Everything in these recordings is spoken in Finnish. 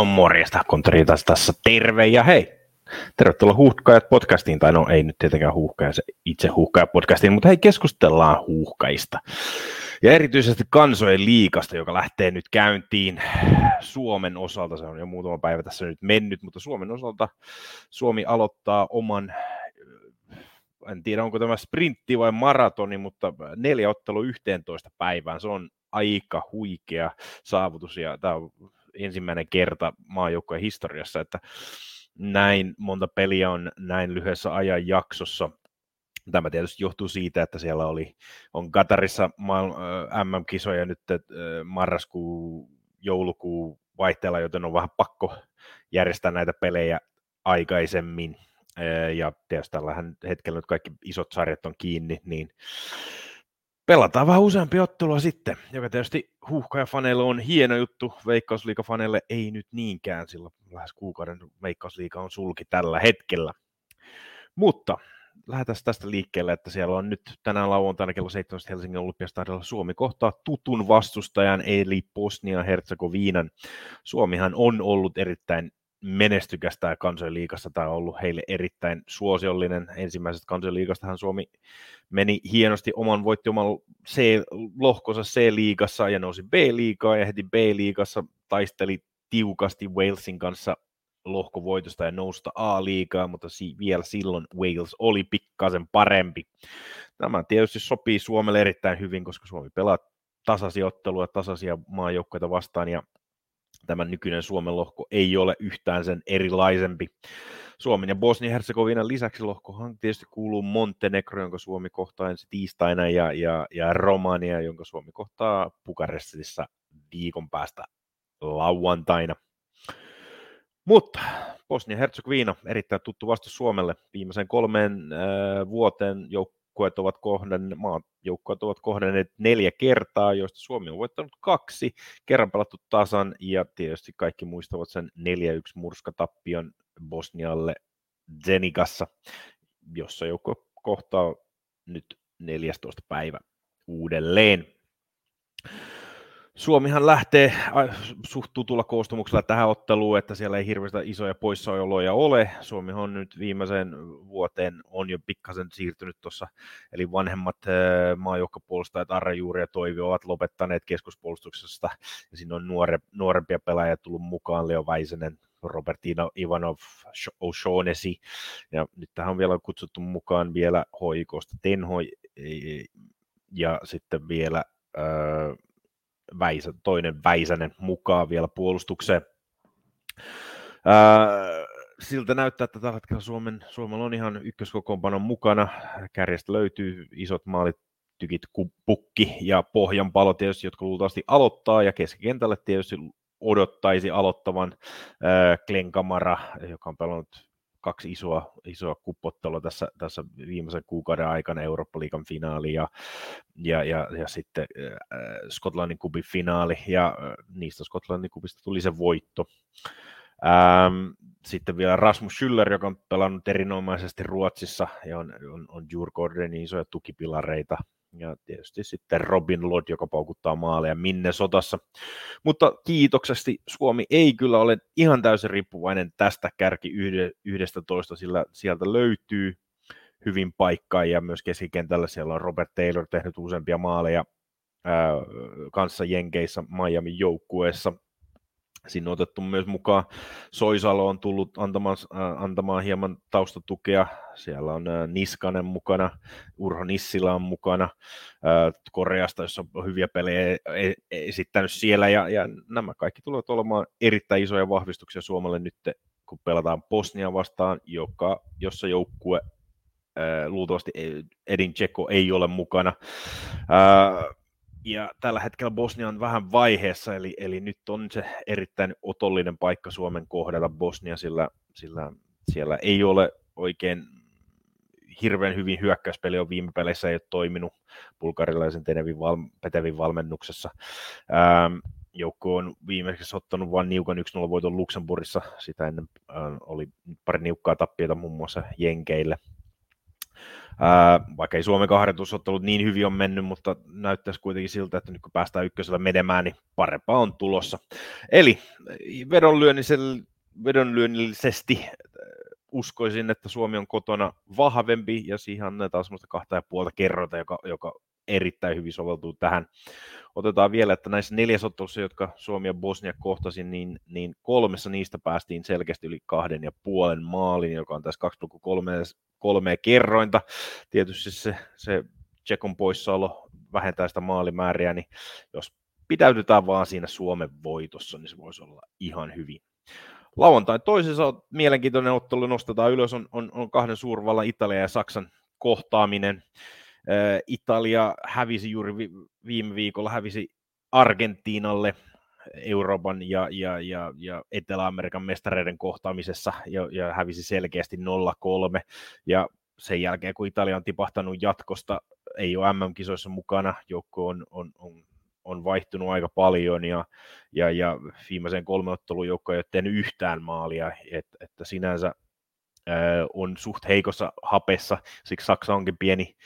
No morjesta, konttori tässä. Terve ja hei, tervetuloa Huuhkajat podcastiin, tai no ei nyt tietenkään huuhkaja, se itse huuhkaja podcastiin, mutta hei keskustellaan huuhkajista. Ja erityisesti kansojen liikasta, joka lähtee nyt käyntiin. Suomen osalta, se on jo muutama päivä tässä nyt mennyt, mutta Suomen osalta Suomi aloittaa oman en tiedä onko tämä sprintti vai maratoni, mutta neljä ottelu 11 päivään, se on aika huikea saavutus ja tämä on ensimmäinen kerta maajoukkojen historiassa, että näin monta peliä on näin lyhyessä ajan jaksossa. Tämä tietysti johtuu siitä, että siellä oli, on Katarissa MM-kisoja nyt marraskuu, joulukuu vaihteella, joten on vähän pakko järjestää näitä pelejä aikaisemmin. Ja tietysti tällä hetkellä nyt kaikki isot sarjat on kiinni, niin pelataan vähän useampi ottelua sitten, joka tietysti huuhkajafaneille on hieno juttu, Veikkausliigafaneille ei nyt niinkään, sillä lähes kuukauden Veikkausliiga on sulki tällä hetkellä. Mutta lähdetään tästä liikkeelle, että siellä on nyt tänään lauantaina kello 17 Helsingin Olympiastadilla Suomi kohtaa tutun vastustajan eli Bosnia-Herzegovinan. Suomihan on ollut erittäin menestykästä ja kansanliikassa tämä on ollut heille erittäin suosiollinen. Ensimmäisestä kansanliikastahan Suomi meni hienosti oman, voitti oman C, lohkonsa C-liigassa ja nousi B-liigaa ja heti B-liigassa taisteli tiukasti Walesin kanssa lohkovoitosta ja nousta A-liigaa, mutta si- vielä silloin Wales oli pikkasen parempi. Tämä tietysti sopii Suomelle erittäin hyvin, koska Suomi pelaa tasaisia otteluja, tasaisia maajoukkoita vastaan ja tämä nykyinen Suomen lohko ei ole yhtään sen erilaisempi. Suomen ja Bosnia-Herzegovinan lisäksi lohkohan tietysti kuuluu Montenegro, jonka Suomi kohtaa ensi tiistaina, ja, ja, ja Romania, jonka Suomi kohtaa Bukarestissa viikon päästä lauantaina. Mutta Bosnia-Herzegovina, erittäin tuttu vastus Suomelle. Viimeisen kolmeen äh, vuoteen jouk- joukkueet ovat kohdanneet, maajoukkueet ovat kohdanneet neljä kertaa, joista Suomi on voittanut kaksi, kerran pelattu tasan, ja tietysti kaikki muistavat sen 4-1 murskatappion Bosnialle Zenikassa, jossa joukko kohtaa nyt 14. päivä uudelleen. Suomihan lähtee suht tutulla koostumuksella tähän otteluun, että siellä ei hirveästi isoja poissaoloja ole. Suomi on nyt viimeisen vuoteen on jo pikkasen siirtynyt tuossa, eli vanhemmat maajoukkopuolustajat Arra Juuri ja Toivi ovat lopettaneet keskuspuolustuksesta, ja siinä on nuore, nuorempia pelaajia tullut mukaan, Leo Väisänen, Robertino Ivanov, O'Shaughnessy, ja nyt tähän on vielä kutsuttu mukaan vielä hoikosta Tenho, ja sitten vielä Väisä, toinen Väisänen mukaan vielä puolustukseen. Ää, siltä näyttää, että tällä hetkellä Suomen, Suomella on ihan ykköskokoonpanon mukana. Kärjestä löytyy isot maalit, tykit, pukki ja pohjanpalo tietysti, jotka luultavasti aloittaa, ja keskikentälle tietysti odottaisi aloittavan äh, Klenkamara, joka on pelannut kaksi isoa, isoa kuppottelua tässä, tässä viimeisen kuukauden aikana, Eurooppa-liigan finaali ja, ja, ja, ja sitten äh, Skotlannin kubin finaali, ja äh, niistä Skotlannin kubista tuli se voitto. Ähm, sitten vielä Rasmus Schüller, joka on pelannut erinomaisesti Ruotsissa ja on, on, on Jurgårdenin isoja tukipilareita ja tietysti sitten Robin Lod, joka paukuttaa maaleja minne sotassa. Mutta kiitoksesti Suomi ei kyllä ole ihan täysin riippuvainen tästä kärki yhdestä toista, sillä sieltä löytyy hyvin paikkaa ja myös keskikentällä siellä on Robert Taylor tehnyt useampia maaleja ää, kanssa Jenkeissä Miami joukkueessa Siinä on otettu myös mukaan, Soisalo on tullut antamaan, äh, antamaan hieman taustatukea, siellä on äh, Niskanen mukana, Urho Nissila on mukana, äh, Koreasta, jossa on hyviä pelejä e, e, esittänyt siellä, ja, ja nämä kaikki tulevat olemaan erittäin isoja vahvistuksia Suomelle nyt, kun pelataan Bosnia vastaan, joka, jossa joukkue luultavasti Edin Tseko ei ole mukana ja tällä hetkellä Bosnia on vähän vaiheessa, eli, eli nyt on se erittäin otollinen paikka Suomen kohdalla Bosnia, sillä, sillä siellä ei ole oikein hirveän hyvin hyökkäyspeli on viime peleissä ei ole toiminut bulgarilaisen Tenevin val, Petevin valmennuksessa. Ähm, joukko on viimeksi ottanut vain niukan 1-0 voiton Luxemburgissa, sitä ennen äh, oli pari niukkaa tappioita muun muassa Jenkeille. Ää, vaikka ei Suomen ollut niin hyvin on mennyt, mutta näyttäisi kuitenkin siltä, että nyt kun päästään ykkösellä menemään, niin parempaa on tulossa. Eli vedonlyönnillisesti uskoisin, että Suomi on kotona vahvempi ja siihen annetaan semmoista kahta ja puolta kerrota, joka, joka erittäin hyvin soveltuu tähän. Otetaan vielä, että näissä neljäsottelussa, jotka Suomi ja Bosnia kohtasi, niin, niin kolmessa niistä päästiin selkeästi yli kahden ja puolen maalin, joka on tässä 2,3 kerrointa. Tietysti se, se Tsekon poissaolo vähentää sitä maalimääriä, niin jos pitäydytään vaan siinä Suomen voitossa, niin se voisi olla ihan hyvin. Lauantain toisessa mielenkiintoinen ottelu nostetaan ylös, on, on, on kahden suurvallan Italia ja Saksan kohtaaminen. Italia hävisi juuri viime viikolla, hävisi Argentiinalle Euroopan ja, ja, ja, ja Etelä-Amerikan mestareiden kohtaamisessa ja, ja hävisi selkeästi 0-3. Ja sen jälkeen, kun Italia on tipahtanut jatkosta, ei ole MM-kisoissa mukana, joukko on, on, on, on vaihtunut aika paljon ja, ja, ja viimeisen kolme ottelun joukko ei ole tehnyt yhtään maalia, et, että sinänsä ää, on suht heikossa hapessa, siksi Saksa onkin pieni,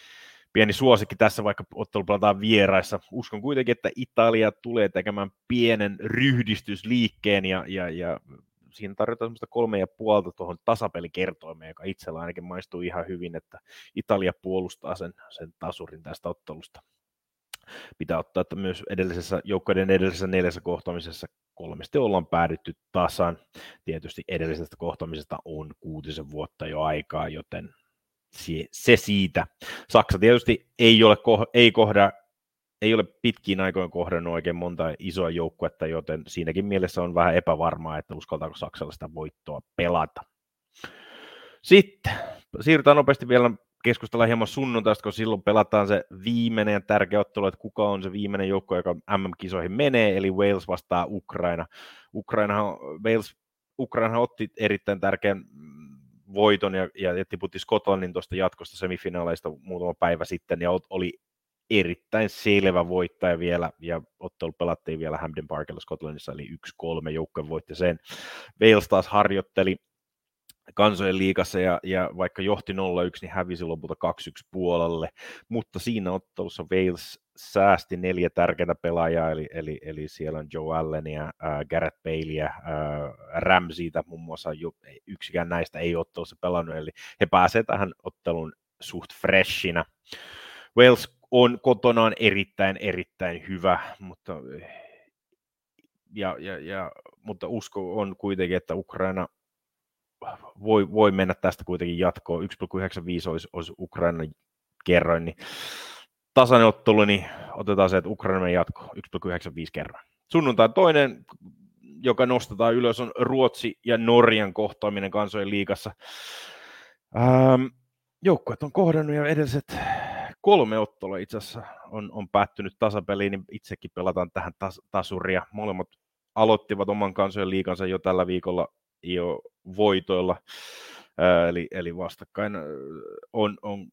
pieni suosikki tässä, vaikka ottelu pelataan vieraissa. Uskon kuitenkin, että Italia tulee tekemään pienen ryhdistysliikkeen ja, ja, ja siinä tarjotaan semmoista kolme ja puolta tuohon tasapelikertoimeen, joka itsellä ainakin maistuu ihan hyvin, että Italia puolustaa sen, sen tasurin tästä ottelusta. Pitää ottaa, että myös edellisessä, joukkoiden edellisessä neljässä kohtaamisessa kolmesti ollaan päädytty tasan. Tietysti edellisestä kohtaamisesta on kuutisen vuotta jo aikaa, joten se siitä. Saksa tietysti ei ole ei kohda, ei ole pitkiin aikoin kohdannut oikein monta isoa joukkuetta, joten siinäkin mielessä on vähän epävarmaa, että uskaltaako Saksalla sitä voittoa pelata. Sitten siirrytään nopeasti vielä keskustella hieman sunnuntaista, kun silloin pelataan se viimeinen tärkeä ottelu, että kuka on se viimeinen joukko, joka MM-kisoihin menee, eli Wales vastaa Ukraina. Ukraina Wales, Ukraina otti erittäin tärkeän voiton ja, ja, ja tiputti Skotlannin tuosta jatkosta semifinaaleista muutama päivä sitten ja oli erittäin selvä voittaja vielä, ja ottelu pelattiin vielä Hampden Parkilla Skotlannissa, eli 1-3 joukko voitti sen. Wales taas harjoitteli kansojen liikassa ja, ja vaikka johti 0-1, niin hävisi lopulta 2-1 puolelle, mutta siinä ottelussa Wales säästi neljä tärkeää pelaajaa, eli, eli, eli siellä on Joe Allenia, äh, Gareth Baileyä, äh, Ramseytä muun muassa, jo, yksikään näistä ei ottelussa pelannut, eli he pääsevät tähän ottelun suht freshinä. Wales on kotonaan erittäin, erittäin hyvä, mutta, ja, ja, ja, mutta usko on kuitenkin, että Ukraina voi, voi mennä tästä kuitenkin jatkoon. 1,95 olisi, olisi Ukrainan kerroin, niin tasainen ottelu, niin otetaan se, että Ukraina jatko 1,95 kerran. Sunnuntai toinen, joka nostetaan ylös, on Ruotsi ja Norjan kohtaaminen kansojen liigassa. Ähm, joukkueet on kohdannut ja edelliset kolme ottelua itse asiassa on, on päättynyt tasapeliin, niin itsekin pelataan tähän tas, tasuria. Molemmat aloittivat oman kansojen liikansa jo tällä viikolla jo voitoilla, ää, eli, eli vastakkain on, on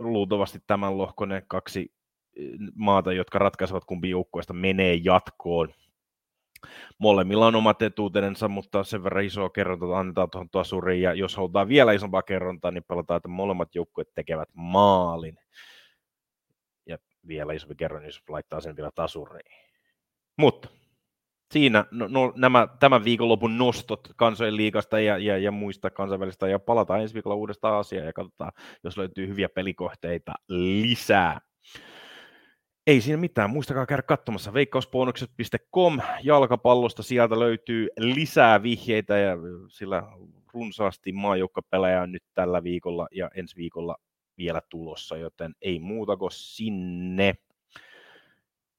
luultavasti tämän lohkone kaksi maata, jotka ratkaisevat kumpi joukkueesta menee jatkoon. Molemmilla on omat etuutensa, mutta sen verran isoa kerronta annetaan tuohon tasuriin, ja jos halutaan vielä isompaa kerrontaa, niin pelataan, että molemmat joukkueet tekevät maalin. Ja vielä isompi kerron, jos laittaa sen vielä tasuriin. Mutta siinä no, no, nämä tämän viikonlopun nostot kansojen liikasta ja, ja, ja muista kansainvälistä, ja palataan ensi viikolla uudestaan asiaan ja katsotaan, jos löytyy hyviä pelikohteita lisää. Ei siinä mitään, muistakaa käydä katsomassa veikkausbonukset.com jalkapallosta, sieltä löytyy lisää vihjeitä ja sillä runsaasti maajoukkapelejä on nyt tällä viikolla ja ensi viikolla vielä tulossa, joten ei muuta kuin sinne.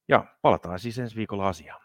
Ja palataan siis ensi viikolla asiaan.